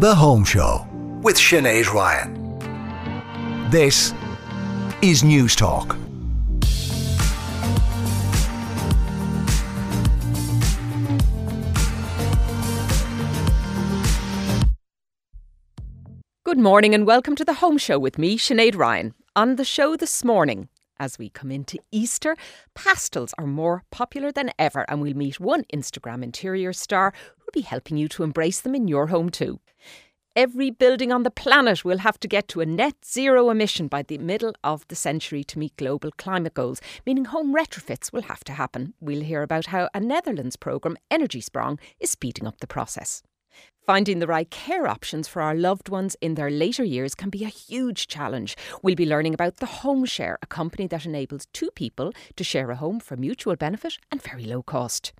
The Home Show with Sinead Ryan. This is Newstalk. Good morning and welcome to the Home Show with me, Sinead Ryan. On the show this morning, as we come into Easter, pastels are more popular than ever, and we'll meet one Instagram interior star who'll be helping you to embrace them in your home too. Every building on the planet will have to get to a net zero emission by the middle of the century to meet global climate goals, meaning home retrofits will have to happen. We'll hear about how a Netherlands programme, Energiesprong, is speeding up the process. Finding the right care options for our loved ones in their later years can be a huge challenge. We'll be learning about the Home Share, a company that enables two people to share a home for mutual benefit and very low cost.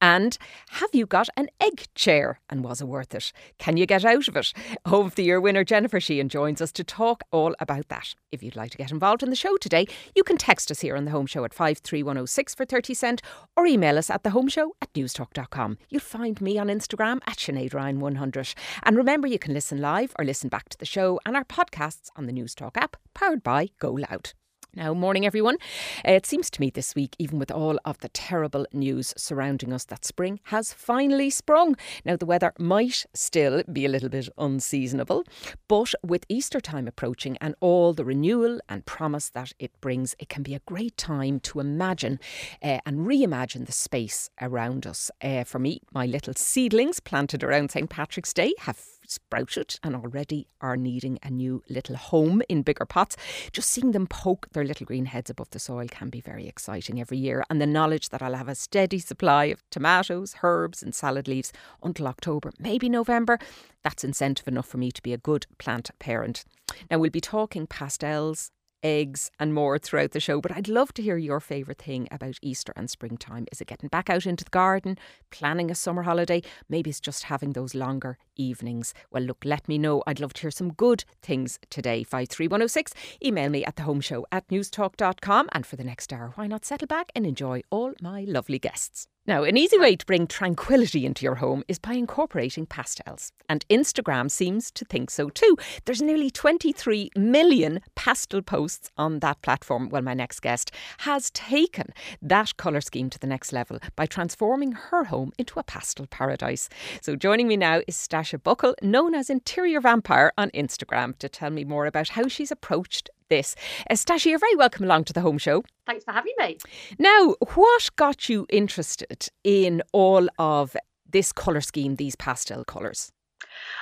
And have you got an egg chair and was it worth it? Can you get out of it? Home of the Year winner Jennifer Sheehan joins us to talk all about that. If you'd like to get involved in the show today, you can text us here on the Home Show at 53106 for 30 cent or email us at thehomeshow at newstalk.com. You'll find me on Instagram at Sinead Ryan100. And remember, you can listen live or listen back to the show and our podcasts on the Newstalk app powered by Go Loud. Now, morning everyone. It seems to me this week, even with all of the terrible news surrounding us, that spring has finally sprung. Now, the weather might still be a little bit unseasonable, but with Easter time approaching and all the renewal and promise that it brings, it can be a great time to imagine uh, and reimagine the space around us. Uh, for me, my little seedlings planted around St. Patrick's Day have sprouted and already are needing a new little home in bigger pots. Just seeing them poke their little green heads above the soil can be very exciting every year. And the knowledge that I'll have a steady supply of tomatoes, herbs, and salad leaves until October, maybe November, that's incentive enough for me to be a good plant parent. Now, we'll be talking pastels, eggs, and more throughout the show. But I'd love to hear your favourite thing about Easter and springtime. Is it getting back out into the garden, planning a summer holiday? Maybe it's just having those longer evenings. Well, look, let me know. I'd love to hear some good things today. 53106. Email me at the home show at newstalk.com. And for the next hour, why not settle back and enjoy all my lovely guests? Now, an easy way to bring tranquility into your home is by incorporating pastels. And Instagram seems to think so too. There's nearly 23 million pastel posts on that platform. Well, my next guest has taken that colour scheme to the next level by transforming her home into a pastel paradise. So joining me now is Stasha Buckle, known as Interior Vampire on Instagram, to tell me more about how she's approached this. Uh, you're very welcome along to the home show. Thanks for having me. Now, what got you interested in all of this colour scheme, these pastel colours?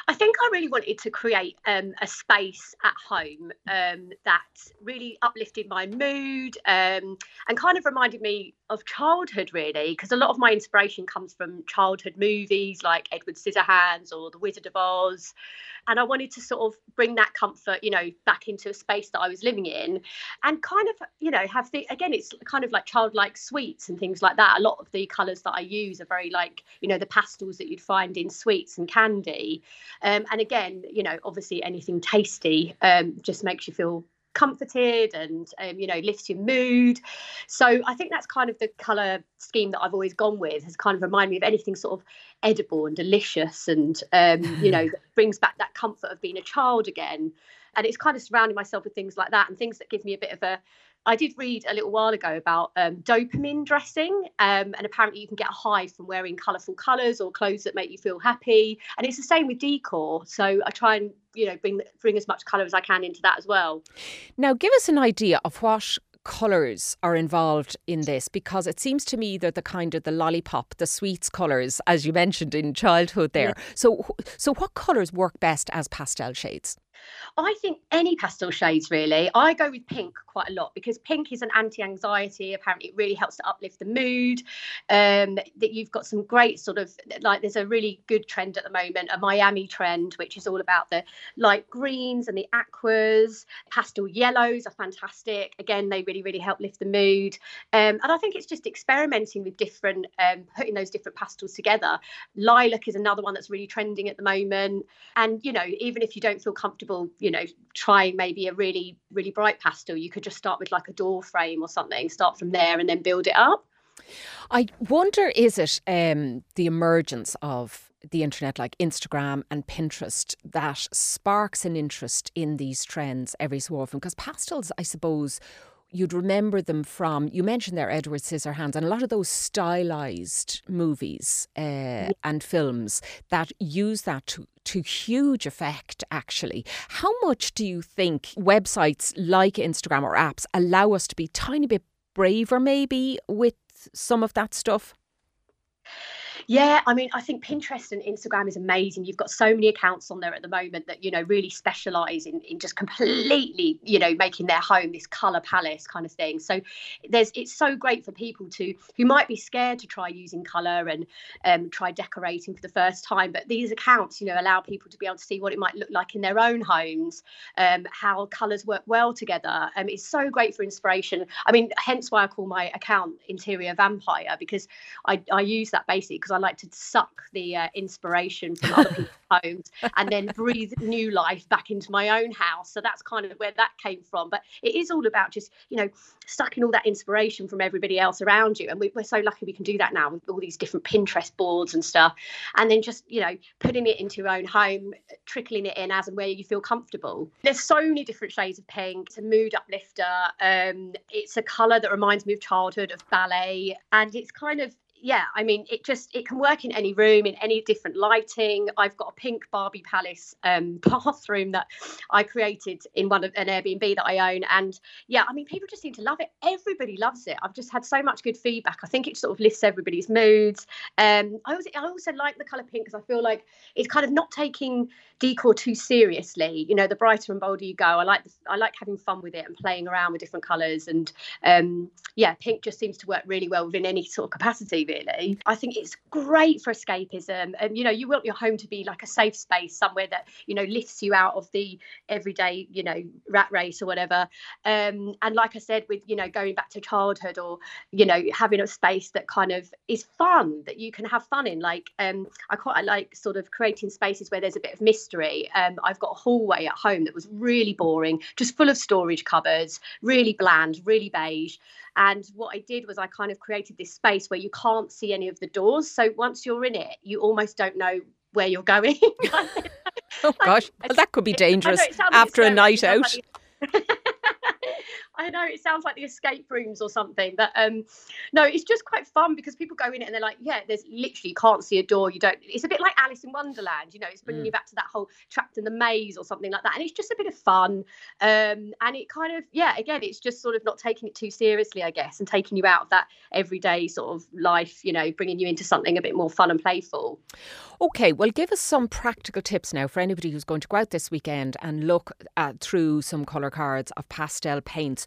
I think I really wanted to create um, a space at home um, that really uplifted my mood um, and kind of reminded me of childhood, really, because a lot of my inspiration comes from childhood movies like Edward Scissorhands or The Wizard of Oz. And I wanted to sort of bring that comfort, you know, back into a space that I was living in and kind of, you know, have the, again, it's kind of like childlike sweets and things like that. A lot of the colours that I use are very like, you know, the pastels that you'd find in sweets and candy. Um, and again, you know, obviously anything tasty um, just makes you feel comforted and um, you know lifts your mood. So i think that's kind of the color scheme that i've always gone with has kind of reminded me of anything sort of edible and delicious and um, you know brings back that comfort of being a child again. And it's kind of surrounding myself with things like that and things that give me a bit of a I did read a little while ago about um, dopamine dressing, um, and apparently you can get a high from wearing colourful colours or clothes that make you feel happy. And it's the same with decor. So I try and you know bring bring as much colour as I can into that as well. Now, give us an idea of what colours are involved in this because it seems to me that the kind of the lollipop, the sweets colours, as you mentioned in childhood there. Yeah. So, so what colours work best as pastel shades? I think any pastel shades really. I go with pink quite a lot because pink is an anti-anxiety. Apparently, it really helps to uplift the mood. Um, that you've got some great sort of like there's a really good trend at the moment, a Miami trend, which is all about the light greens and the aquas. Pastel yellows are fantastic. Again, they really really help lift the mood. Um, and I think it's just experimenting with different, um, putting those different pastels together. Lilac is another one that's really trending at the moment. And you know, even if you don't feel comfortable you know, trying maybe a really, really bright pastel, you could just start with like a door frame or something, start from there and then build it up. I wonder, is it um, the emergence of the internet like Instagram and Pinterest that sparks an interest in these trends every so often? Because pastels, I suppose, you'd remember them from you mentioned there Edward Scissorhands and a lot of those stylized movies uh, yeah. and films that use that to to huge effect actually how much do you think websites like Instagram or apps allow us to be tiny bit braver maybe with some of that stuff yeah, I mean, I think Pinterest and Instagram is amazing. You've got so many accounts on there at the moment that, you know, really specialize in, in just completely, you know, making their home this color palace kind of thing. So there's it's so great for people to who might be scared to try using color and um, try decorating for the first time. But these accounts, you know, allow people to be able to see what it might look like in their own homes, um, how colors work well together. Um, it's so great for inspiration. I mean, hence why I call my account Interior Vampire because I, I use that basically because I like to suck the uh, inspiration from other people's homes and then breathe new life back into my own house. So that's kind of where that came from. But it is all about just, you know, sucking all that inspiration from everybody else around you. And we, are so lucky we can do that now with all these different Pinterest boards and stuff. And then just, you know, putting it into your own home, trickling it in as and where you feel comfortable. There's so many different shades of pink. It's a mood uplifter. Um, it's a colour that reminds me of childhood, of ballet. And it's kind of yeah, I mean, it just it can work in any room, in any different lighting. I've got a pink Barbie Palace um, bathroom that I created in one of an Airbnb that I own, and yeah, I mean, people just seem to love it. Everybody loves it. I've just had so much good feedback. I think it sort of lifts everybody's moods. Um, I also I also like the color pink because I feel like it's kind of not taking decor too seriously. You know, the brighter and bolder you go, I like I like having fun with it and playing around with different colours. And um, yeah, pink just seems to work really well within any sort of capacity. Really, I think it's great for escapism. And you know, you want your home to be like a safe space, somewhere that you know lifts you out of the everyday, you know, rat race or whatever. Um, and like I said, with you know going back to childhood or you know having a space that kind of is fun that you can have fun in. Like um, I quite like sort of creating spaces where there's a bit of mystery mystery. Um, I've got a hallway at home that was really boring, just full of storage cupboards, really bland, really beige. And what I did was I kind of created this space where you can't see any of the doors. So once you're in it, you almost don't know where you're going. oh gosh, well, that could be dangerous after a night out. I know it sounds like the escape rooms or something, but um, no, it's just quite fun because people go in it and they're like, yeah, there's literally you can't see a door. You don't. It's a bit like Alice in Wonderland, you know. It's bringing mm. you back to that whole trapped in the maze or something like that, and it's just a bit of fun. Um, and it kind of, yeah, again, it's just sort of not taking it too seriously, I guess, and taking you out of that everyday sort of life, you know, bringing you into something a bit more fun and playful. Okay, well, give us some practical tips now for anybody who's going to go out this weekend and look at, through some colour cards of pastel paints.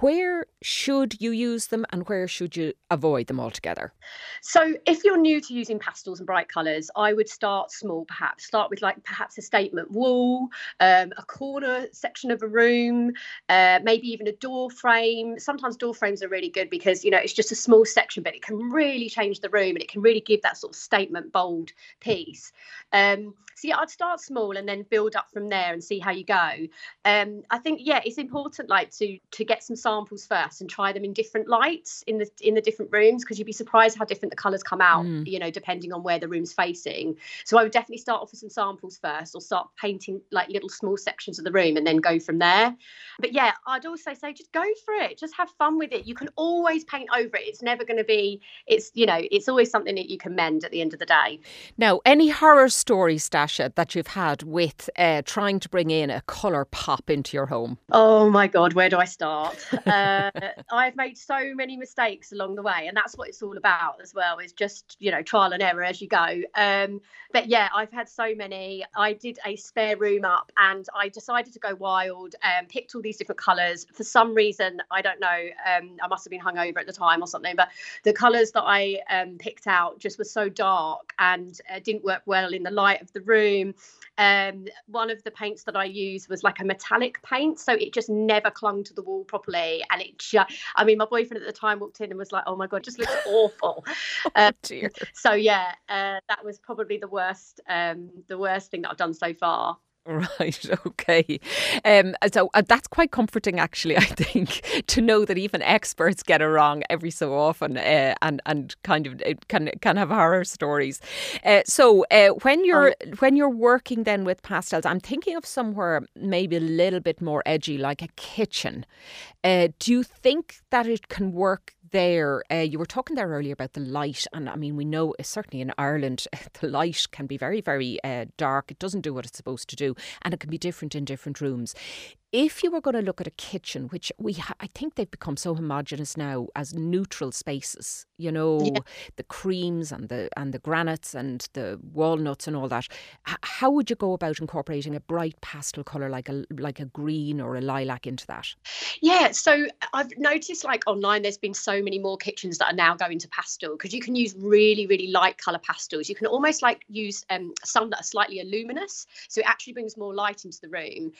Where should you use them and where should you avoid them altogether? So, if you're new to using pastels and bright colours, I would start small perhaps. Start with like perhaps a statement wall, um, a corner section of a room, uh, maybe even a door frame. Sometimes door frames are really good because, you know, it's just a small section, but it can really change the room and it can really give that sort of statement, bold piece. Um, so, yeah, I'd start small and then build up from there and see how you go. Um, I think, yeah, it's important like to to get some samples first and try them in different lights in the in the different rooms because you'd be surprised how different the colors come out mm. you know depending on where the room's facing. So i would definitely start off with some samples first or start painting like little small sections of the room and then go from there. But yeah i'd also say just go for it. Just have fun with it. You can always paint over it. It's never going to be it's you know it's always something that you can mend at the end of the day. Now any horror stories stasha that you've had with uh, trying to bring in a color pop into your home? Oh my god where do i start uh, I've made so many mistakes along the way, and that's what it's all about as well. Is just you know trial and error as you go. Um, but yeah, I've had so many. I did a spare room up, and I decided to go wild. and picked all these different colours. For some reason, I don't know. Um, I must have been hungover at the time or something. But the colours that I um, picked out just were so dark and uh, didn't work well in the light of the room. Um, one of the paints that I used was like a metallic paint, so it just never clung to the wall properly, and it just, I mean, my boyfriend at the time walked in and was like, "Oh my god, just looks awful." oh, um. So yeah, uh, that was probably the worst, um, the worst thing that I've done so far. Right. Okay. Um, so uh, that's quite comforting, actually. I think to know that even experts get it wrong every so often, uh, and and kind of can can have horror stories. Uh, so uh, when you're um, when you're working then with pastels, I'm thinking of somewhere maybe a little bit more edgy, like a kitchen. Uh, do you think that it can work there, uh, you were talking there earlier about the light, and I mean, we know uh, certainly in Ireland, the light can be very, very uh, dark. It doesn't do what it's supposed to do, and it can be different in different rooms if you were going to look at a kitchen, which we, ha- I think they've become so homogenous now as neutral spaces, you know, yeah. the creams and the and the granites and the walnuts and all that. H- how would you go about incorporating a bright pastel color like a like a green or a lilac into that? Yeah, so I've noticed like online, there's been so many more kitchens that are now going to pastel because you can use really really light color pastels. You can almost like use um, some that are slightly luminous, so it actually brings more light into the room.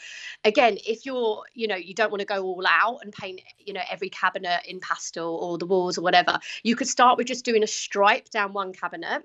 Again, if if you're you know you don't want to go all out and paint you know every cabinet in pastel or the walls or whatever you could start with just doing a stripe down one cabinet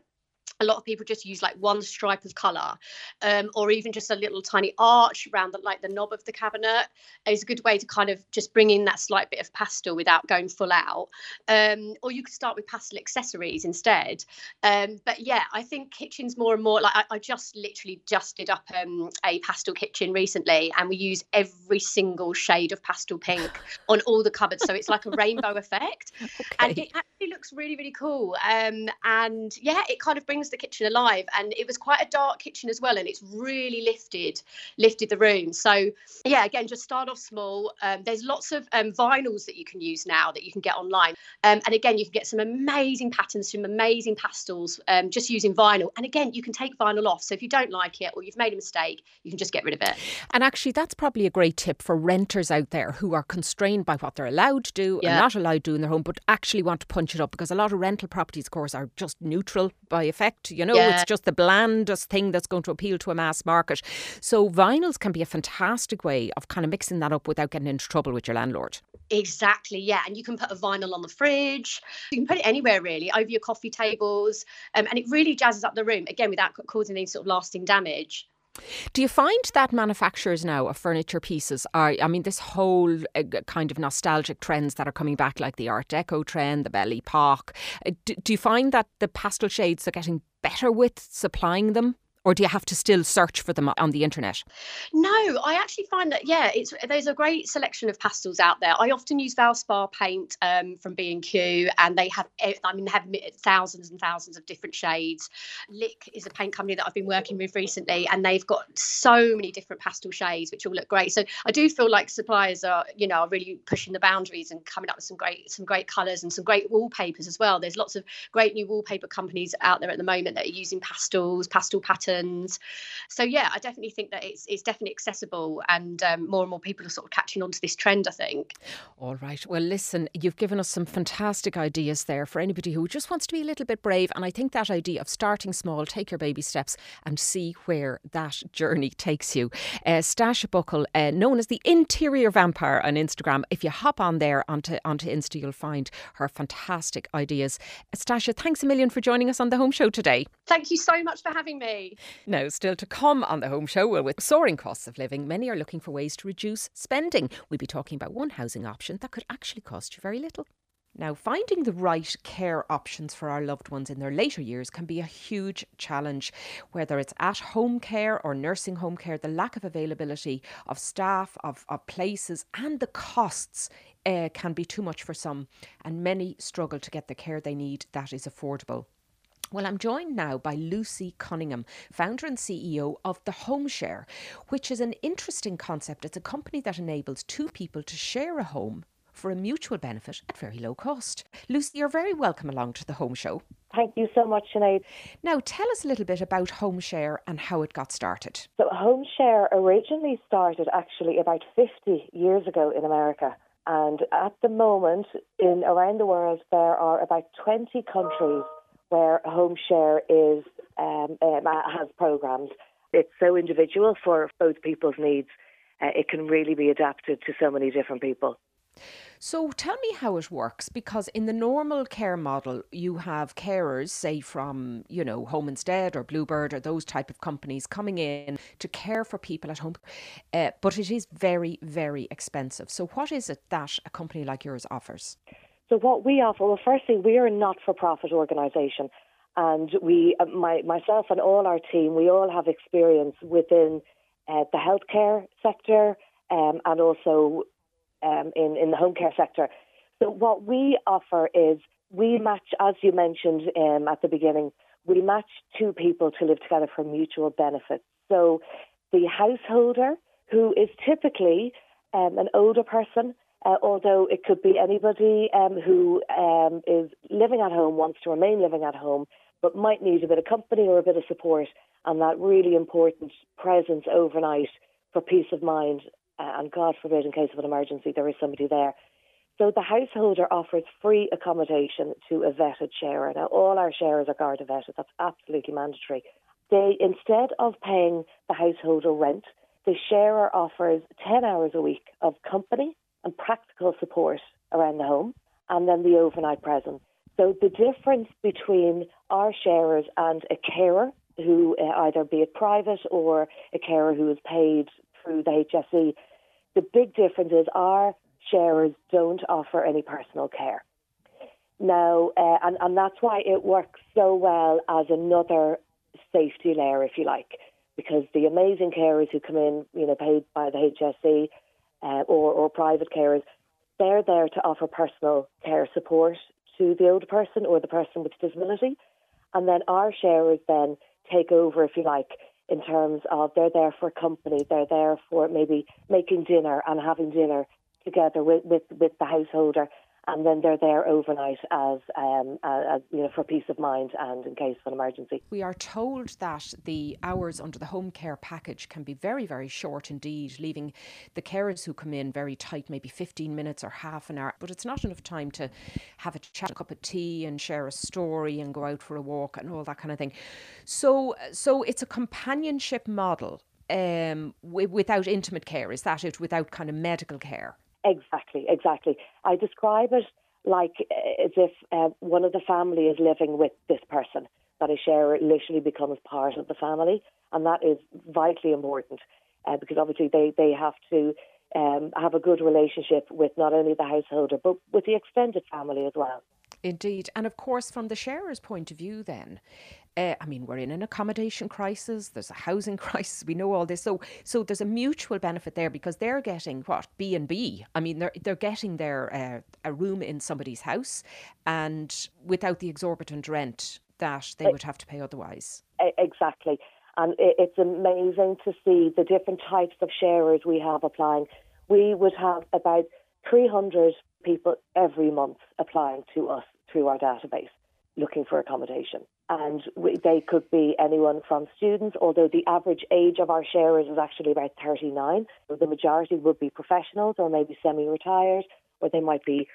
a lot of people just use like one stripe of color um, or even just a little tiny arch around the like the knob of the cabinet is a good way to kind of just bring in that slight bit of pastel without going full out. Um, or you could start with pastel accessories instead. Um, but yeah i think kitchens more and more like i, I just literally just did up um, a pastel kitchen recently and we use every single shade of pastel pink on all the cupboards. So it's like a rainbow effect. Okay. and it actually looks really really cool. Um, and yeah it kind of brings brings the kitchen alive. And it was quite a dark kitchen as well and it's really lifted lifted the room. So yeah again just start off small. Um, there's lots of um, vinyls that you can use now that you can get online. Um, and again you can get some amazing patterns some amazing pastels um, just using vinyl. And again you can take vinyl off. So if you don't like it or you've made a mistake you can just get rid of it. And actually that's probably a great tip for renters out there who are constrained by what they're allowed to do yeah. and not allowed to do in their home but actually want to punch it up because a lot of rental properties of course are just neutral by effect effect. You know, yeah. it's just the blandest thing that's going to appeal to a mass market. So vinyls can be a fantastic way of kind of mixing that up without getting into trouble with your landlord. Exactly, yeah. And you can put a vinyl on the fridge. You can put it anywhere really, over your coffee tables. Um, and it really jazzes up the room, again, without causing any sort of lasting damage. Do you find that manufacturers now of furniture pieces are, I mean, this whole uh, kind of nostalgic trends that are coming back, like the Art Deco trend, the Belle Epoque, uh, do, do you find that the pastel shades are getting better with supplying them? Or do you have to still search for them on the internet? No, I actually find that yeah, it's there's a great selection of pastels out there. I often use Valspar paint um, from B and Q, and they have I mean they have thousands and thousands of different shades. Lick is a paint company that I've been working with recently, and they've got so many different pastel shades which all look great. So I do feel like suppliers are you know are really pushing the boundaries and coming up with some great some great colours and some great wallpapers as well. There's lots of great new wallpaper companies out there at the moment that are using pastels, pastel patterns so yeah, I definitely think that it's it's definitely accessible, and um, more and more people are sort of catching on to this trend. I think. All right. Well, listen, you've given us some fantastic ideas there for anybody who just wants to be a little bit brave, and I think that idea of starting small, take your baby steps, and see where that journey takes you. Uh, Stasia Buckle, uh, known as the Interior Vampire on Instagram. If you hop on there onto onto Insta, you'll find her fantastic ideas. Uh, Stasia, thanks a million for joining us on the Home Show today. Thank you so much for having me. Now, still to come on the home show, well, with soaring costs of living, many are looking for ways to reduce spending. We'll be talking about one housing option that could actually cost you very little. Now, finding the right care options for our loved ones in their later years can be a huge challenge. Whether it's at home care or nursing home care, the lack of availability of staff, of, of places, and the costs uh, can be too much for some, and many struggle to get the care they need that is affordable. Well, I'm joined now by Lucy Cunningham, founder and CEO of the Home Share, which is an interesting concept. It's a company that enables two people to share a home for a mutual benefit at very low cost. Lucy, you're very welcome along to the Home Show. Thank you so much, Sinead. Now, tell us a little bit about Home Share and how it got started. So, Home Share originally started actually about 50 years ago in America. And at the moment, in around the world, there are about 20 countries where home share is um, um, has programs. It's so individual for both people's needs. Uh, it can really be adapted to so many different people. So tell me how it works because in the normal care model you have carers say from you know Home Instead or Bluebird or those type of companies coming in to care for people at home uh, but it is very very expensive so what is it that a company like yours offers so what we offer well firstly we are a not-for-profit organisation and we uh, my, myself and all our team we all have experience within uh, the healthcare sector um, and also um, in, in the home care sector. So, what we offer is we match, as you mentioned um, at the beginning, we match two people to live together for mutual benefit. So, the householder, who is typically um, an older person, uh, although it could be anybody um, who um, is living at home, wants to remain living at home, but might need a bit of company or a bit of support, and that really important presence overnight for peace of mind uh, and God forbid, in case of an emergency, there is somebody there. So the householder offers free accommodation to a vetted sharer. Now, all our sharers are Garda vetted. That's absolutely mandatory. They, instead of paying the householder rent, the sharer offers 10 hours a week of company and practical support around the home, and then the overnight presence. So the difference between our sharers and a carer, who uh, either be it private or a carer who is paid through the HSE. The big difference is our sharers don't offer any personal care. Now, uh, and, and that's why it works so well as another safety layer, if you like, because the amazing carers who come in, you know, paid by the HSE uh, or, or private carers, they're there to offer personal care support to the older person or the person with disability. And then our sharers then take over, if you like, in terms of they're there for company, they're there for maybe making dinner and having dinner together with, with, with the householder and then they're there overnight as, um, as, you know for peace of mind and in case of an emergency. We are told that the hours under the home care package can be very very short indeed, leaving the carers who come in very tight, maybe 15 minutes or half an hour. But it's not enough time to have a chat, a cup of tea, and share a story and go out for a walk and all that kind of thing. So so it's a companionship model um, w- without intimate care. Is that it? Without kind of medical care? Exactly, exactly. I describe it like uh, as if uh, one of the family is living with this person, that a sharer literally becomes part of the family, and that is vitally important uh, because obviously they, they have to um, have a good relationship with not only the householder but with the extended family as well. Indeed. And of course, from the sharer's point of view, then, uh, I mean, we're in an accommodation crisis. There's a housing crisis. We know all this. So, so there's a mutual benefit there because they're getting what B and B. I mean, they're they're getting their uh, a room in somebody's house, and without the exorbitant rent that they would have to pay otherwise. Exactly, and it's amazing to see the different types of sharers we have applying. We would have about 300 people every month applying to us through our database looking for accommodation. And we, they could be anyone from students, although the average age of our sharers is actually about 39. So the majority would be professionals or maybe semi retired, or they might be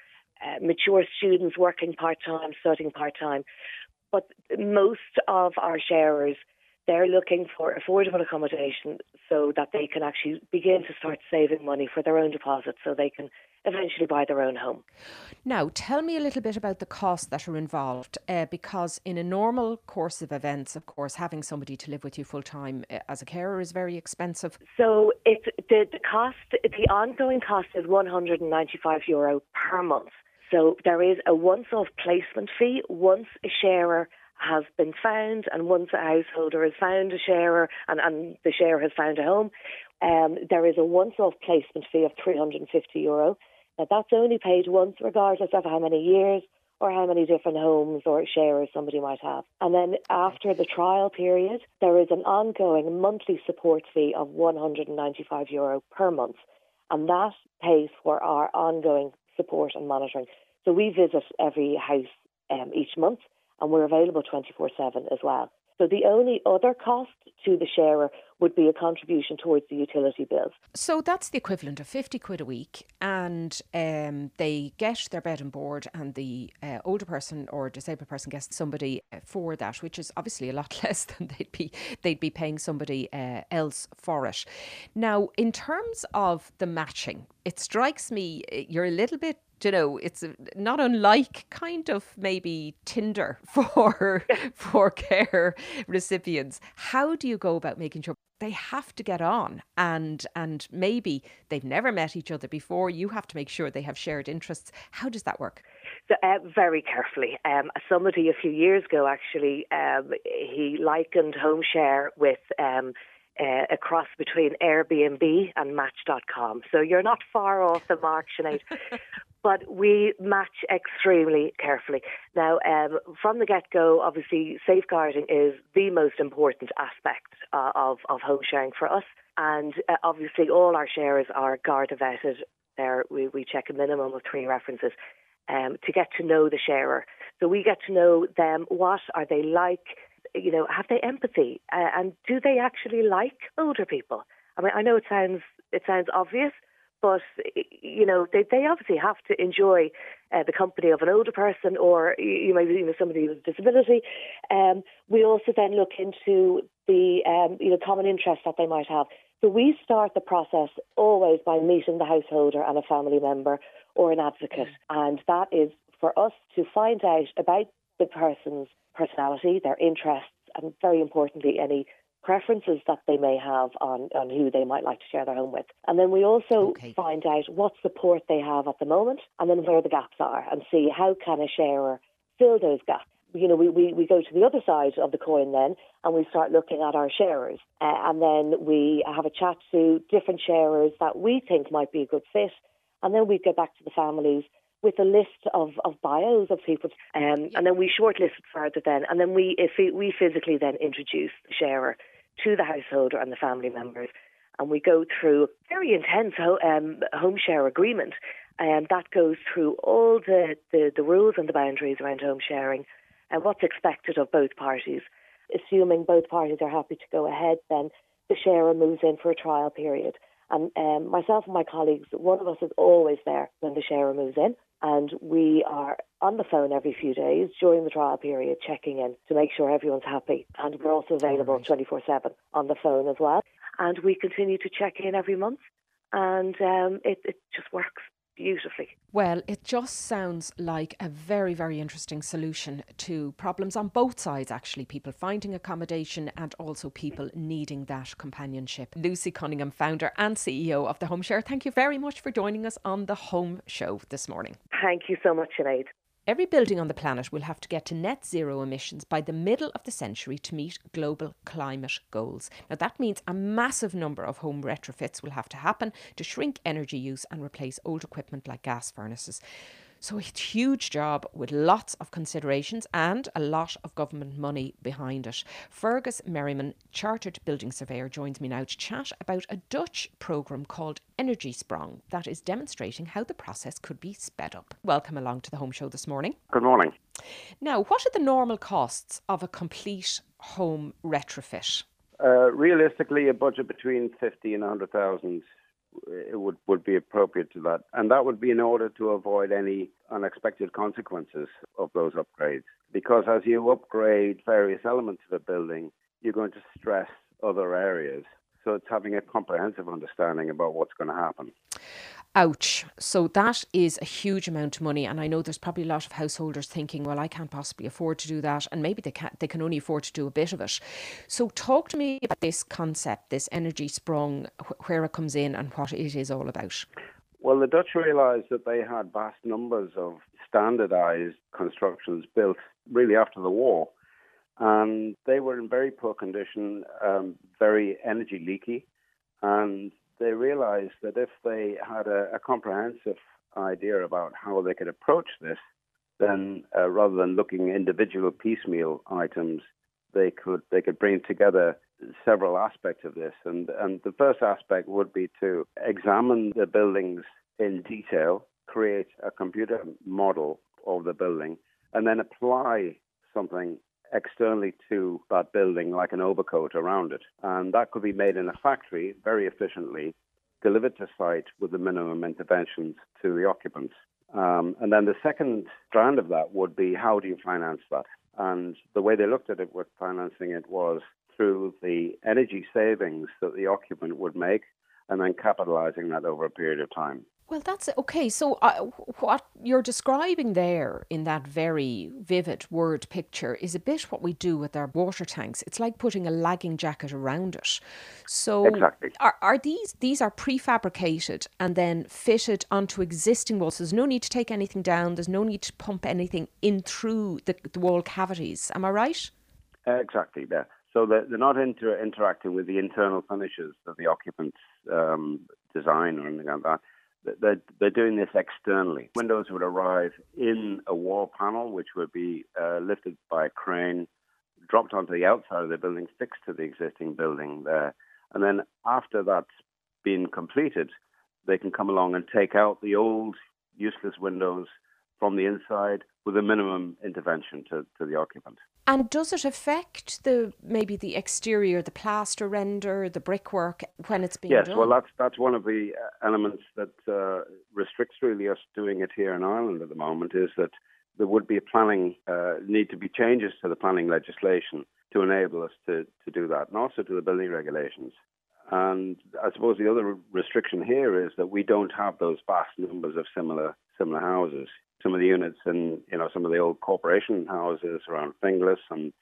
uh, mature students working part time, studying part time. But most of our sharers, they're looking for affordable accommodation so that they can actually begin to start saving money for their own deposits so they can eventually buy their own home. Now, tell me a little bit about the costs that are involved, uh, because in a normal course of events, of course, having somebody to live with you full time uh, as a carer is very expensive. So it's the, the cost, the ongoing cost is 195 euro per month. So there is a once-off placement fee once a sharer has been found and once a householder has found a sharer and, and the sharer has found a home, um, there is a once-off placement fee of 350 euro. Now, that's only paid once, regardless of how many years or how many different homes or sharers somebody might have. And then after the trial period, there is an ongoing monthly support fee of 195 euro per month. And that pays for our ongoing support and monitoring. So we visit every house um, each month and we're available 24 7 as well. So the only other cost to the sharer would be a contribution towards the utility bills. So that's the equivalent of 50 quid a week, and um, they get their bed and board, and the uh, older person or disabled person gets somebody uh, for that, which is obviously a lot less than they'd be they'd be paying somebody uh, else for it. Now, in terms of the matching, it strikes me uh, you're a little bit you know, it's not unlike kind of maybe Tinder for for care recipients. How do you go about making sure they have to get on and and maybe they've never met each other before you have to make sure they have shared interests how does that work uh, very carefully um, somebody a few years ago actually um, he likened home share with um, uh, a cross between Airbnb and Match.com. So you're not far off the mark, Sinead. but we match extremely carefully. Now, um, from the get go, obviously, safeguarding is the most important aspect uh, of, of home sharing for us. And uh, obviously, all our sharers are Garda vetted. There, we, we check a minimum of three references um, to get to know the sharer. So we get to know them. What are they like? You know, have they empathy? Uh, and do they actually like older people? I mean, I know it sounds it sounds obvious, but you know they they obviously have to enjoy uh, the company of an older person or you know even somebody with a disability. Um, we also then look into the um, you know common interests that they might have. So we start the process always by meeting the householder and a family member or an advocate, and that is for us to find out about the person's personality, their interests, and very importantly any preferences that they may have on, on who they might like to share their home with. And then we also okay. find out what support they have at the moment and then where the gaps are and see how can a sharer fill those gaps. You know, we, we, we go to the other side of the coin then and we start looking at our sharers. Uh, and then we have a chat to different sharers that we think might be a good fit. And then we go back to the families with a list of, of bios of people, um, and then we shortlist it further then, and then we if we, we physically then introduce the sharer to the householder and the family members, and we go through a very intense ho- um, home share agreement, and that goes through all the, the, the rules and the boundaries around home sharing, and what's expected of both parties. Assuming both parties are happy to go ahead, then the sharer moves in for a trial period. And um, myself and my colleagues, one of us is always there when the sharer moves in and we are on the phone every few days during the trial period checking in to make sure everyone's happy. And we're also available 24 7 on the phone as well. And we continue to check in every month, and um, it, it just works beautifully. Well, it just sounds like a very, very interesting solution to problems on both sides, actually. People finding accommodation and also people needing that companionship. Lucy Cunningham, founder and CEO of The Home Share, thank you very much for joining us on The Home Show this morning. Thank you so much, Sinead. Every building on the planet will have to get to net zero emissions by the middle of the century to meet global climate goals. Now, that means a massive number of home retrofits will have to happen to shrink energy use and replace old equipment like gas furnaces. So, a huge job with lots of considerations and a lot of government money behind it. Fergus Merriman, Chartered Building Surveyor, joins me now to chat about a Dutch programme called Energiesprong that is demonstrating how the process could be sped up. Welcome along to the Home Show this morning. Good morning. Now, what are the normal costs of a complete home retrofit? Uh, realistically, a budget between 50 and 100,000 it would, would be appropriate to that. And that would be in order to avoid any unexpected consequences of those upgrades. Because as you upgrade various elements of a building, you're going to stress other areas. So it's having a comprehensive understanding about what's going to happen. Ouch. So that is a huge amount of money. And I know there's probably a lot of householders thinking, well, I can't possibly afford to do that. And maybe they can they can only afford to do a bit of it. So talk to me about this concept, this Energiesprong, where it comes in and what it is all about. Well, the Dutch realised that they had vast numbers of standardised constructions built really after the war. And they were in very poor condition, um, very energy leaky. And they realized that if they had a, a comprehensive idea about how they could approach this, then uh, rather than looking individual piecemeal items, they could they could bring together several aspects of this. And and the first aspect would be to examine the buildings in detail, create a computer model of the building, and then apply something externally to that building like an overcoat around it. And that could be made in a factory very efficiently, delivered to site with the minimum interventions to the occupants. Um, and then the second strand of that would be how do you finance that? And the way they looked at it with financing it was through the energy savings that the occupant would make and then capitalizing that over a period of time. Well, that's okay. So, uh, what you're describing there in that very vivid word picture is a bit what we do with our water tanks. It's like putting a lagging jacket around it. So, exactly. are, are these these are prefabricated and then fitted onto existing walls? There's no need to take anything down. There's no need to pump anything in through the, the wall cavities. Am I right? exactly. Yeah. So they're, they're not inter- interacting with the internal finishes of the occupant's um, design or anything like that they're, they're doing this externally. Windows would arrive in a wall panel, which would be uh, lifted by a crane, dropped onto the outside of the building, fixed to the existing building there. And then after that's been completed, they can come along and take out the old useless windows from the inside with a minimum intervention to, to the occupant. And does it affect the maybe the exterior, the plaster render, the brickwork when it's being yes, done? Yes, well, that's that's one of the uh, elements that uh, restricts really us doing it here in Ireland at the moment. Is that there would be a planning uh, need to be changes to the planning legislation to enable us to to do that, and also to the building regulations. And I suppose the other restriction here is that we don't have those vast numbers of similar similar houses some of the units in you know some of the old corporation houses around Finglas and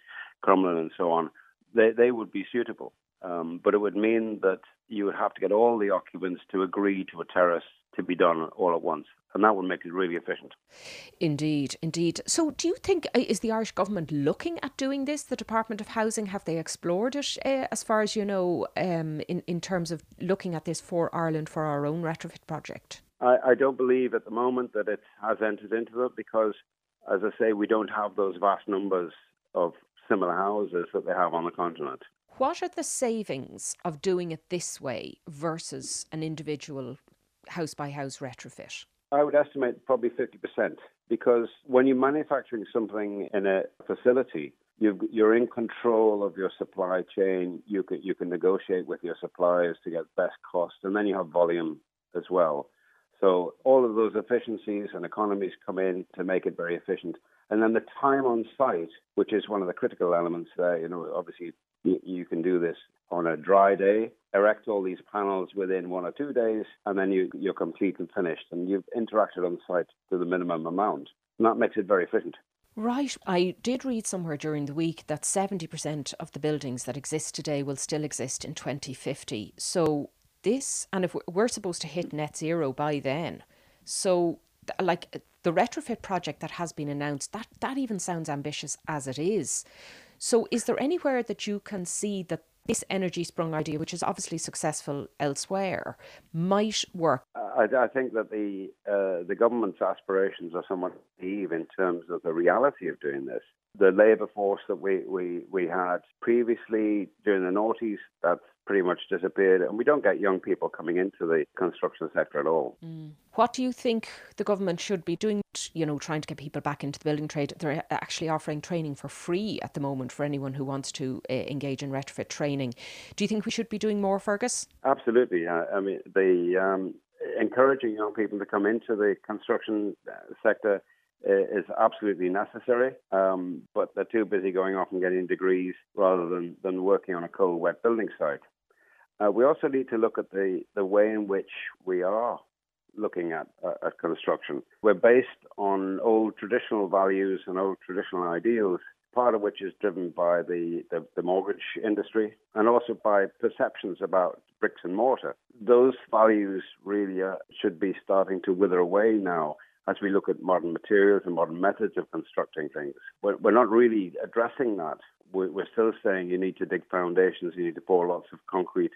Crumlin and so on, they they would be suitable. Um, but it would mean that you would have to get all the occupants to agree to a terrace to be done all at once, and that would make it really efficient. Indeed, indeed. So, do you think uh, is the Irish government looking at doing this? The Department of Housing have they explored it, uh, as far as you know, um, in in terms of looking at this for Ireland for our own retrofit project? I, I don't believe at the moment that it has entered into it because, as I say, we don't have those vast numbers of similar houses that they have on the continent. What are the savings of doing it this way versus an individual house by house retrofit? I would estimate probably 50% because when you're manufacturing something in a facility, you are in control of your supply chain. You can, you can negotiate with your suppliers to get best cost, and then you have volume as well. So all of those efficiencies and economies come in to make it very efficient. And then the time on site, which is one of the critical elements there, you know, obviously you, can do this on a dry day, erect all these panels within one or two days, and then you, you're complete and finished. And you've interacted on site to the minimum amount. And that makes it very efficient. Right. I did read somewhere during the week that 70% of the buildings that exist today will still exist in 2050. So this, and if we're supposed to hit net zero by then, so like the retrofit project that has been announced, that that even sounds ambitious as it is. So, is there anywhere that you can see that this Energiesprong idea, which is obviously successful elsewhere, might work? I, I think that the uh, the government's aspirations are somewhat naive in terms of the reality of doing this. The labour force that we, we, we had previously during the noughties, that's pretty much disappeared, and we don't get young people coming into the construction sector at all. Mm. What do you think the government should be doing? You know, trying to get people back into the building trade. They're actually offering training for free at the moment for anyone who wants to uh, engage in retrofit training. Do you think we should be doing more, Fergus? Absolutely. Uh, I mean, the um, encouraging young people to come into the construction uh, sector is absolutely necessary, um, but they're too busy going off and getting degrees rather than, than working on a cold, wet building site. Uh, we also need to look at the, the way in which we are looking at, uh, at construction. We're based on old traditional values and old traditional ideals, part of which is driven by the, the, the mortgage industry and also by perceptions about bricks and mortar. Those values really uh, should be starting to wither away now as we look at modern materials and modern methods of constructing things. We're, we're not really addressing that. We're, we're still saying you need to dig foundations, you need to pour lots of concrete.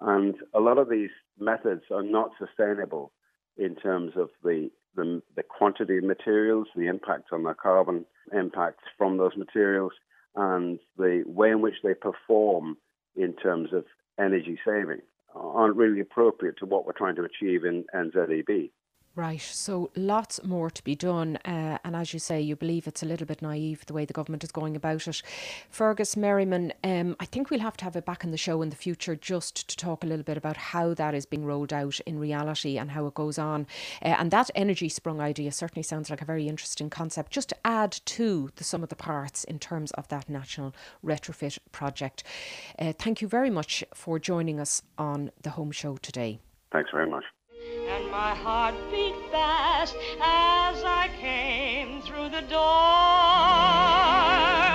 And a lot of these methods are not sustainable in terms of the, the, the quantity of materials, the impact on the carbon impacts from those materials, and the way in which they perform in terms of energy saving aren't really appropriate to what we're trying to achieve in NZEB. Right, so lots more to be done. Uh, and as you say, you believe it's a little bit naive the way the government is going about it. Fergus Merriman, um, I think we'll have to have it back in the show in the future just to talk a little bit about how that is being rolled out in reality and how it goes on. Uh, and that Energiesprong idea certainly sounds like a very interesting concept, just to add to the sum of the parts in terms of that national retrofit project. Uh, thank you very much for joining us on the Home Show today. Thanks very much and my heart beat fast as I came through the door.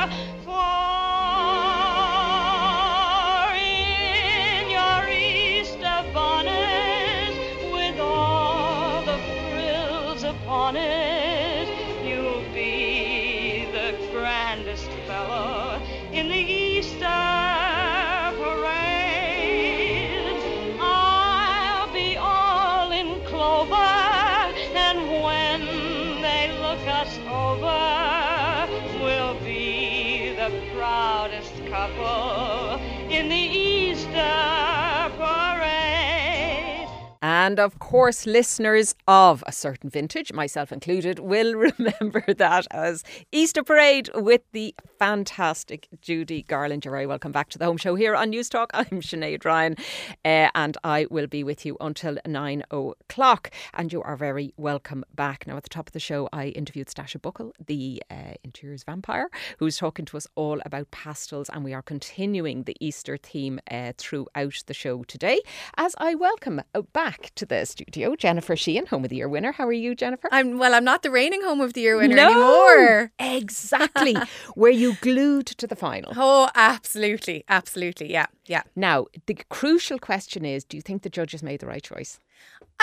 And of course, listeners of a certain vintage, myself included, will remember that as Easter Parade with the fantastic Judy Garland. You're very welcome back to the home show here on Newstalk. I'm Sinead Ryan, uh, and I will be with you until nine o'clock. And you are very welcome back. Now, at the top of the show, I interviewed Stasha Buckle, the uh, interiors vampire, who's talking to us all about pastels. And we are continuing the Easter theme uh, throughout the show today as I welcome back to the studio, Jennifer Sheehan, Home of the Year winner. How are you, Jennifer? I'm well. I'm not the reigning Home of the Year winner no, anymore. Exactly. Were you glued to the final? Oh, absolutely, absolutely. Yeah, yeah. Now, the crucial question is: Do you think the judges made the right choice?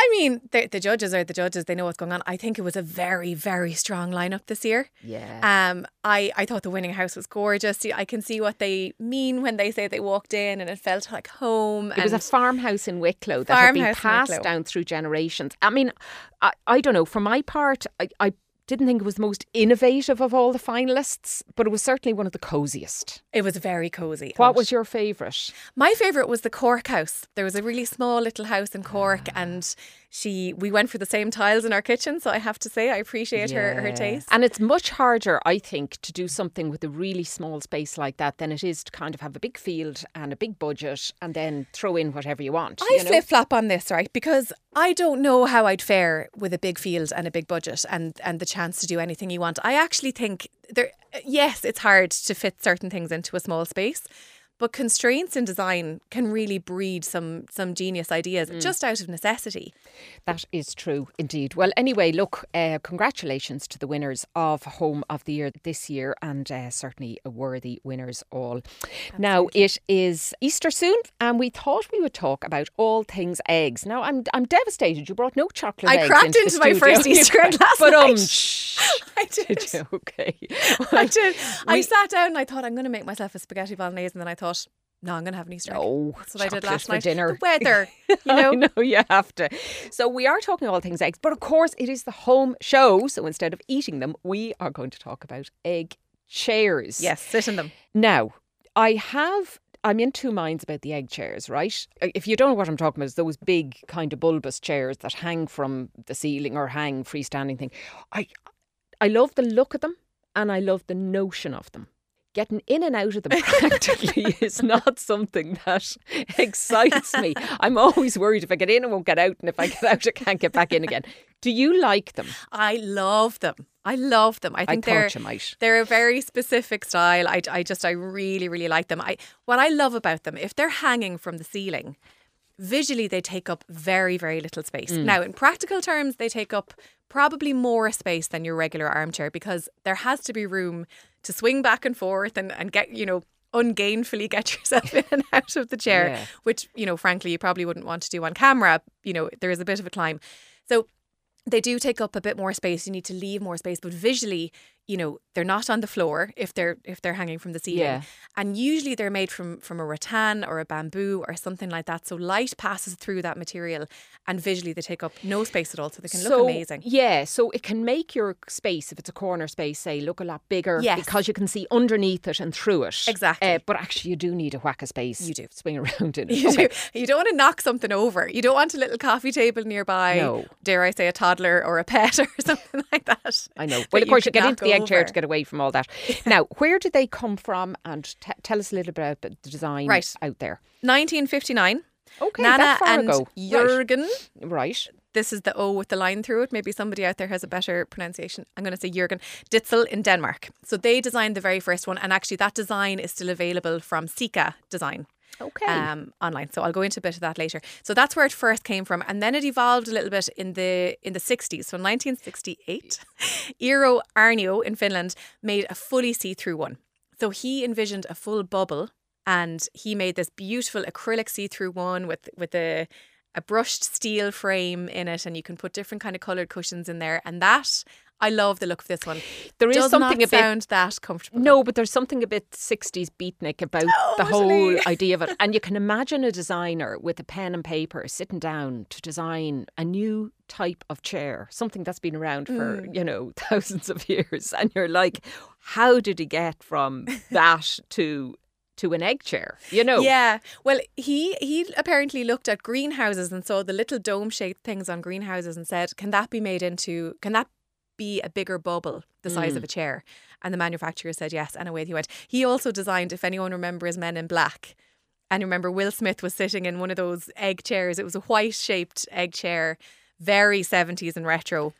I mean, the, the judges are the judges. They know what's going on. I think it was a very, very strong lineup this year. Yeah. Um, I, I thought the winning house was gorgeous. I can see what they mean when they say they walked in and it felt like home. It was a farmhouse in Wicklow that had been passed down through generations. I mean, I, I don't know. For my part, I, I didn't think it was the most innovative of all the finalists, but it was certainly one of the coziest. It was very cozy. What was your favourite? My favourite was the Cork house. There was a really small little house in Cork, and she we went for the same tiles in our kitchen. So I have to say, I appreciate yeah. her her taste. And it's much harder, I think, to do something with a really small space like that than it is to kind of have a big field and a big budget, and then throw in whatever you want. I you know? flip flop on this, right? Because I don't know how I'd fare with a big field and a big budget and and the chance to do anything you want. I actually think there yes, it's hard to fit certain things into a small space. But constraints in design can really breed some some genius ideas mm. just out of necessity. That is true indeed. Well, anyway, look, uh, congratulations to the winners of Home of the Year this year, and uh, certainly a worthy winners all. Absolutely. Now it is Easter soon, and we thought we would talk about all things eggs. Now I'm I'm devastated. You brought no chocolate. I cracked into, into my first Easter egg last but, um, night. I did. did okay. I did. We, I sat down and I thought I'm going to make myself a spaghetti bolognese, and then I thought no, I'm going to have an Easter egg. Oh, that's what I did last for night. Dinner. The weather, you know. I know you have to. So we are talking all things eggs, but of course it is the home show. So instead of eating them, we are going to talk about egg chairs. Yes, sit in them. Now, I have I'm in two minds about the egg chairs, right? If you don't know what I'm talking about, it's those big kind of bulbous chairs that hang from the ceiling or hang freestanding thing. I I love the look of them and I love the notion of them getting in and out of them practically is not something that excites me. I'm always worried if I get in, I won't get out, and if I get out, I can't get back in again. Do you like them? I love them. I love them. I think I they're they're a very specific style. I, I just I really really like them. I what I love about them if they're hanging from the ceiling, visually they take up very very little space. Mm. Now in practical terms they take up probably more space than your regular armchair because there has to be room to swing back and forth and, and get, you know, ungainfully get yourself in and out of the chair, yeah. which, you know, frankly, you probably wouldn't want to do on camera. You know, there is a bit of a climb. So they do take up a bit more space. You need to leave more space, but visually, you know they're not on the floor if they're if they're hanging from the ceiling Yeah. and usually they're made from from a rattan or a bamboo or something like that so light passes through that material and visually they take up no space at all so they can so, look amazing Yeah, so it can make your space, if it's a corner space, say, look a lot bigger Yes. because you can see underneath it and through it. Exactly. Uh, but actually, you do need a whack of space. You do. swing around in. It. You, Okay. do. you don't want to knock something over. You don't want a little coffee table nearby. No. Dare I say a toddler or a pet or something like that. I know. Well, of course, you could get into the chair to get away from all that. Now, where did they come from? And t- tell us a little bit about the design Right. out there. 1959. Okay, Nanna and ago. Jurgen. Right. This is the O with the line through it. Maybe somebody out there has a better pronunciation. I'm going to say Jurgen Ditzel in Denmark. So they designed the very first one, and actually that design is still available from Sika Design. Okay. um, online. So I'll go into a bit of that later. So that's where it first came from, and then it evolved a little bit in the in the 60s. So in 1968, Eero Aarnio in Finland made a fully see-through one. So he envisioned a full bubble, and he made this beautiful acrylic see-through one with with a a brushed steel frame in it, and you can put different kind of colored cushions in there. And that I love the look of this one. There is Does something not a bit- sound that comfortable. No, but there's something a bit 60s beatnik about the whole idea of it. And you can imagine a designer with a pen and paper sitting down to design a new type of chair, something that's been around for, Mm. you know, thousands of years. And you're like, how did he get from that to to an egg chair? You know? Yeah. Well, he he apparently looked at greenhouses and saw the little dome shaped things on greenhouses and said, "Can that be made into? Can that be a bigger bubble the size of mm. a chair?" And the manufacturer said yes, and away he went. He also designed, if anyone remembers Men in Black. And remember, Will Smith was sitting in one of those egg chairs. It was a white shaped egg chair, very 70s and retro,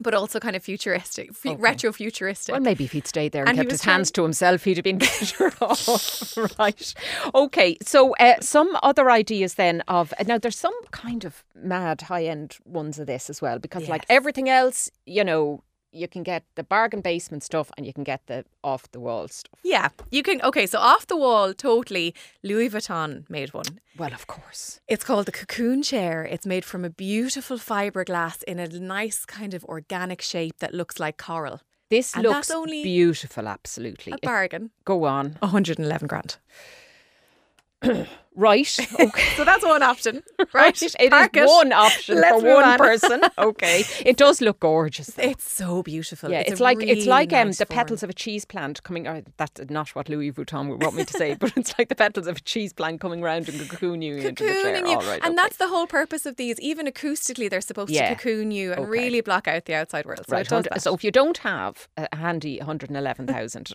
but also kind of futuristic, fu- Okay. retro futuristic. Well, maybe if he'd stayed there and, And kept his hands to himself, he'd have been better off. right. Okay. So, uh, some other ideas then of now. There's some kind of mad high end ones of this as well, because like everything else, you know, you can get the bargain basement stuff and you can get the off the wall stuff. Yeah, you can. Okay, so off the wall, totally. Louis Vuitton made one. Well, of course. It's called the cocoon chair. It's made from a beautiful fiberglass in a nice kind of organic shape that looks like coral. This And looks only beautiful. Absolutely. A It- bargain. go on. 111 grand. right. Okay. so that's one option. Right. right. It Park is it. one option Let's for one on. person. Okay. It does look gorgeous. Though. It's so beautiful. Yeah, it's, it's like really it's like um, the petals of a cheese plant coming or that's not what Louis Vuitton would want me to say, but it's like the petals of a cheese plant coming round and cocooning you cocooning into the chair. You. All right, and okay. that's the whole purpose of these. Even acoustically they're supposed yeah. to cocoon you and okay. really block out the outside world. So right. So if you don't have a handy 111,000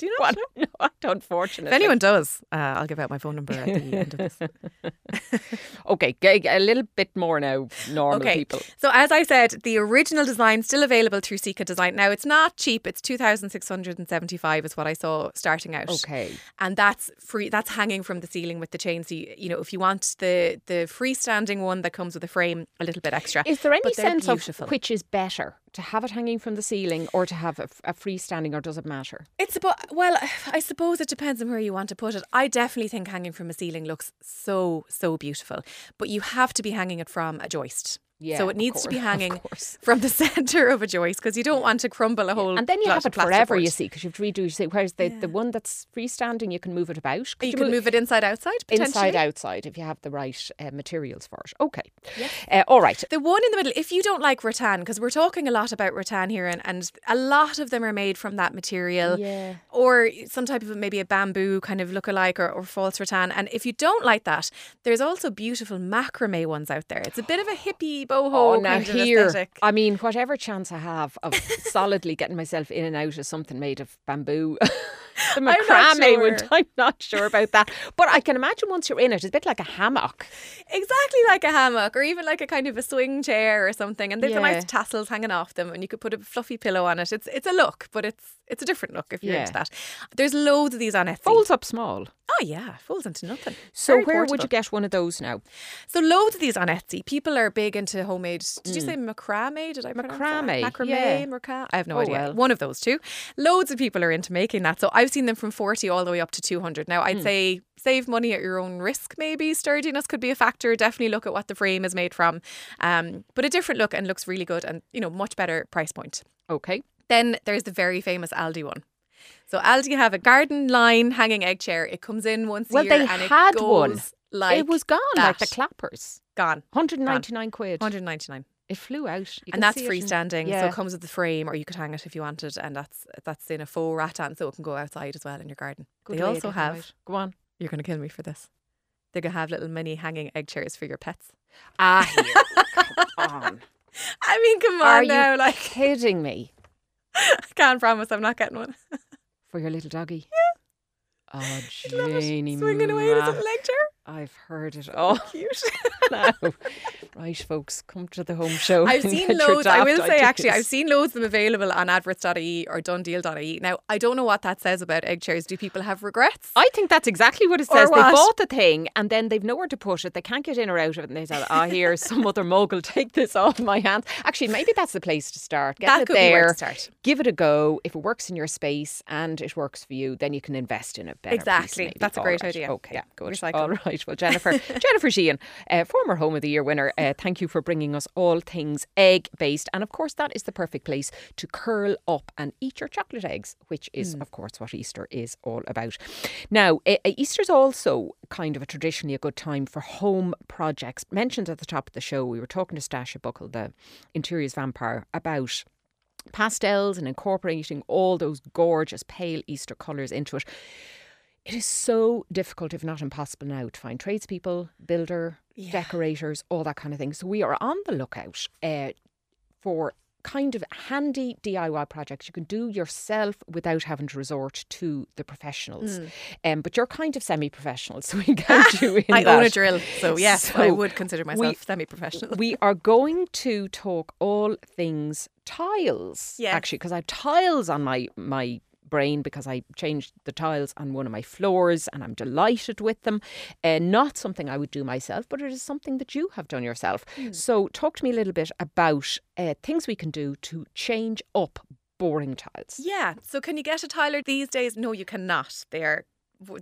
do you not? what? No, unfortunately. If anyone does, uh, I'll give out my phone number at the end of this. okay, a little bit more now. Normal Okay. people. So as I said, the original design still available through Sika Design. Now it's not cheap. It's two thousand six hundred and seventy-five is what I saw starting out. Okay. And that's free. That's hanging from the ceiling with the chain. So you, you know, if you want the the freestanding one that comes with a frame, a little bit extra. Is there any sense beautiful. of which is better, to have it hanging from the ceiling or to have a, a freestanding, or does it matter? It's about well, I suppose it depends on where you want to put it. I definitely think hanging from a ceiling looks so so beautiful, but you have to be hanging it from a joist. Yeah, so it needs to be hanging from the center of a joist because you don't want to crumble a whole. And then you have it forever, you see, because you have to redo. You see, whereas the, the one that's freestanding, you can move it about. Could You can move it inside outside potentially. inside outside if you have the right uh, materials for it. Okay. Uh, all right. The one in the middle, if you don't like rattan, because we're talking a lot about rattan here, and, and a lot of them are made from that material, Yeah. or some type of maybe a bamboo kind of look-alike or, or false rattan. And if you don't like that, there's also beautiful macrame ones out there. It's a bit of a hippie boho Oh, now kind of here, aesthetic. I mean, whatever chance I have of solidly getting myself in and out of something made of bamboo, the macrame would. sure. I'm not sure about that, but I can imagine once you're in it, it's a bit like a hammock. Exactly like a hammock or even like a kind of a swing chair or something. And there's a Yeah. nice tassels hanging off them and you could put a fluffy pillow on it. It's it's a look, but it's it's a different look if you're Yeah. into that. There's loads of these on Etsy. Folds up small. Oh yeah, folds into nothing. So Very where would you get one of those now? So loads of these on Etsy. People are big into homemade. Did you say macrame? Did I? Mm. Macrame, Macrame, yeah. macrame. I have no Oh, idea. well. One of those two. Loads of people are into making that. So I've seen them from forty all the way up to two hundred. Now Hmm. I'd say save money at your own risk. Maybe sturdiness could be a factor. Definitely look at what the frame is made from. Um, but a different look and looks really good and you know much better price point. Okay. Then there's the very famous Aldi one. So Aldi have a garden line hanging egg chair. It comes in once Well, a year they and had it goes one. like it was gone like the clappers. gone. 199 quid. 199. It flew out. You and that's see it in- freestanding, so it comes with the frame, or you could hang it if you wanted, and that's that's in a faux rattan, so it can go outside as well in your garden. Good they also have. out. Go on. You're going to kill me for this. They're going to have little mini hanging egg chairs for your pets. Ah. Come on. I mean, come on Are now, you like kidding me? I can't promise I'm not getting one. For your little doggy? Yeah. Oh, Love swinging away in his Mac. little egg chair. I've heard it all Cute. Right, folks, come to the home show. I've seen loads. I will say, actually, I've seen loads of them available on adverts.ie or donedeal.ie. Now, I don't know what that says about egg chairs. Do people have regrets? I think that's exactly what it says. They bought the thing and then they've nowhere to put it. They can't get in or out of it. And they said, ah, here, some other mogul, take this off my hands. Actually, maybe that's the place to start. Get That it there. start. Give it a go. If it works in your space and it works for you, then you can invest in it better. Exactly. maybe. That's a great right. idea. Okay, Yeah, good. recycle. All right. Well, Jennifer, Jennifer Sheehan, uh, former Home of the Year winner, uh, thank you for bringing us all things egg based. And of course, that is the perfect place to curl up and eat your chocolate eggs, which is, Hmm. of course, what Easter is all about. Now, uh, Easter's also kind of a traditionally a good time for home projects. Mentioned at the top of the show, we were talking to Stasha Buckle, the interiors vampire, about pastels and incorporating all those gorgeous pale Easter colours into it. It is so difficult, if not impossible now, to find tradespeople, builder, decorators, all that kind of thing. So we are on the lookout uh, for kind of handy DIY projects you can do yourself without having to resort to the professionals. Um, but you're kind of semi-professional, so we count you in I that. own a drill, so yes, I would consider we- myself semi-professional. we are going to talk all things tiles. yeah. Actually, because I have tiles on my my brain because I changed the tiles on one of my floors and I'm delighted with them. Uh, not something I would do myself, but it is something that you have done yourself. So talk to me a little bit about uh, things we can do to change up boring tiles. Yeah. So can you get a tiler these days? No, you cannot. They're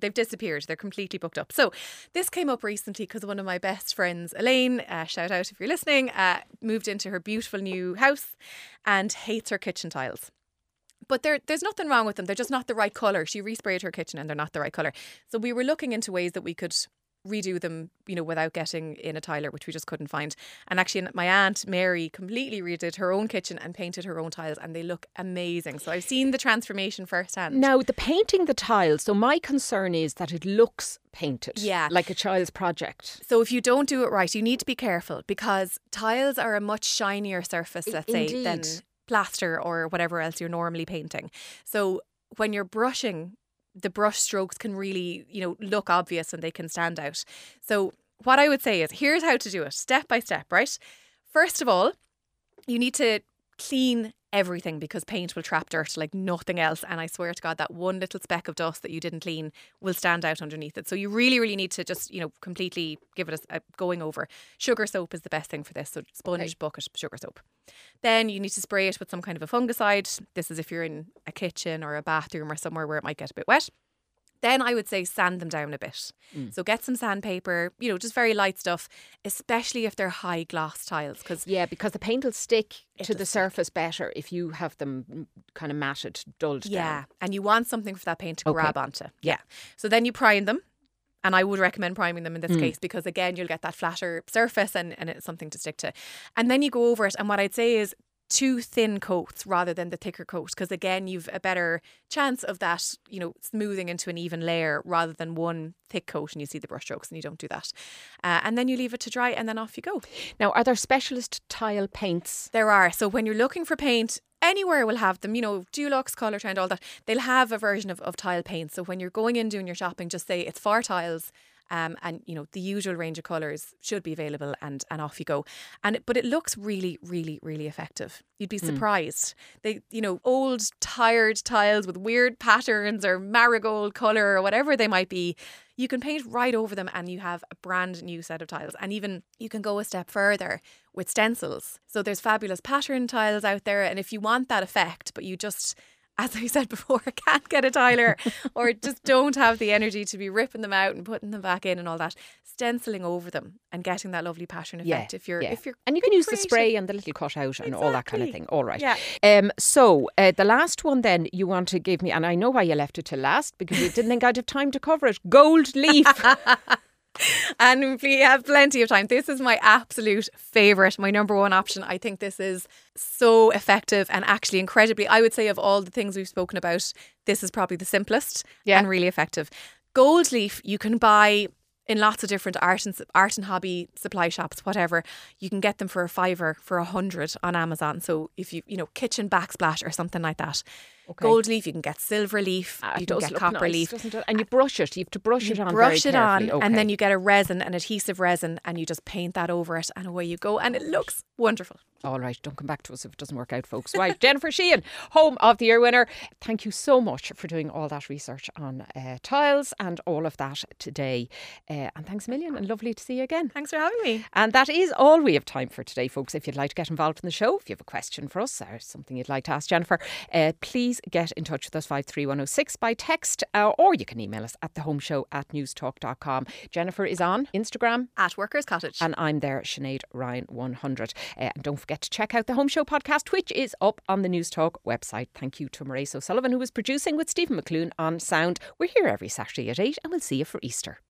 they've disappeared. They're completely booked up. So this came up recently because one of my best friends, Elaine, uh, shout out if you're listening, uh, moved into her beautiful new house and hates her kitchen tiles. But there, there's nothing wrong with them. They're just not the right colour. She resprayed her kitchen and they're not the right colour. So we were looking into ways that we could redo them, you know, without getting in a tiler, which we just couldn't find. And actually, my aunt Mary completely redid her own kitchen and painted her own tiles, and they look amazing. So I've seen the transformation firsthand. Now, the painting the tiles, so my concern is that it looks painted. Yeah. Like a child's project. So if you don't do it right, you need to be careful because tiles are a much shinier surface, I- let's say, than indeed. Plaster or whatever else you're normally painting. So when you're brushing, the brush strokes can really, you know, look obvious and they can stand out. So what I would say is here's how to do it step by step, right? First of all, you need to clean everything because paint will trap dirt like nothing else. And I swear to God, that one little speck of dust that you didn't clean will stand out underneath it. So you really, really need to just, you know, completely give it a, a going over. Sugar soap is the best thing for this. So sponge, bucket, sugar soap. Then you need to spray it with some kind of a fungicide. This is if you're in a kitchen or a bathroom or somewhere where it might get a bit wet. Then I would say sand them down a bit. So get some sandpaper, you know, just very light stuff, especially if they're high gloss tiles. Because Yeah, because the paint will stick to the stick. surface better if you have them mm, kind of matted, dulled Yeah, down. and you want something for that paint to Okay. grab onto. Yeah. So then you prime them. And I would recommend priming them in this case because again you'll get that flatter surface and, and it's something to stick to. And then you go over it and what I'd say is two thin coats rather than the thicker coat because again you've a better chance of that, you know, smoothing into an even layer rather than one thick coat and you see the brush strokes and you don't do that. Uh, and then you leave it to dry and then off you go. Now, are there specialist tile paints? There are. So when you're looking for paint, anywhere will have them, you know, Dulux, Colourtrend, all that. They'll have a version of, of tile paint. So when you're going in doing your shopping, just say it's for tiles. Um, and you know the usual range of colours should be available, and and off you go. And it, but it looks really, really, really effective. You'd be surprised. They, you know, old tired tiles with weird patterns or marigold colour or whatever they might be. You can paint right over them, and you have a brand new set of tiles. And even you can go a step further with stencils. So there's fabulous pattern tiles out there, and if you want that effect, but you just as I said before, can't get a tiler or just don't have the energy to be ripping them out and putting them back in and all that, stenciling over them and getting that lovely pattern effect. if you're, yeah. if you're, and you can use the spray and the little cutout and all that kind of thing. All right. Yeah. Um. So uh, the last one then you want to give me, and I know why you left it to last because you didn't think I'd have time to cover it. Gold leaf. and we have plenty of time. This is my absolute favourite, my number one option. I think this is so effective and actually incredibly, I would say, of all the things we've spoken about, this is probably the simplest Yeah. and really effective. Gold leaf, you can buy in lots of different art and art and hobby supply shops, whatever. You can get them for a fiver for a hundred on Amazon. So if you you know kitchen backsplash or something like that, gold leaf, you can get silver leaf, Ah, you can get copper nice, leaf. And you brush it. You have to brush it on. brush it on carefully. and then you get a resin an adhesive resin and you just paint that over it and away you go and it looks wonderful All right, don't come back to us if it doesn't work out, folks. Right, Jennifer Sheehan, home of the year winner. Thank you so much for doing all that research on uh, tiles and all of that today. Uh, and thanks a million, and lovely to see you again. thanks for having me And that is all we have time for today, folks. If you'd like to get involved in the show, if you have a question for us or something you'd like to ask Jennifer, uh, please get in touch with us 53106 by text uh, or you can email us at the home show at newstalk.com. Jennifer is on Instagram. at workers cottage And I'm there, Sinead Ryan 100. Uh, and don't forget to check out the Home Show podcast, which is up on the Newstalk website. Thank you to Maurice O'Sullivan, who was producing with Stephen McClune on sound. We're here every Saturday at 8, and we'll see you for Easter.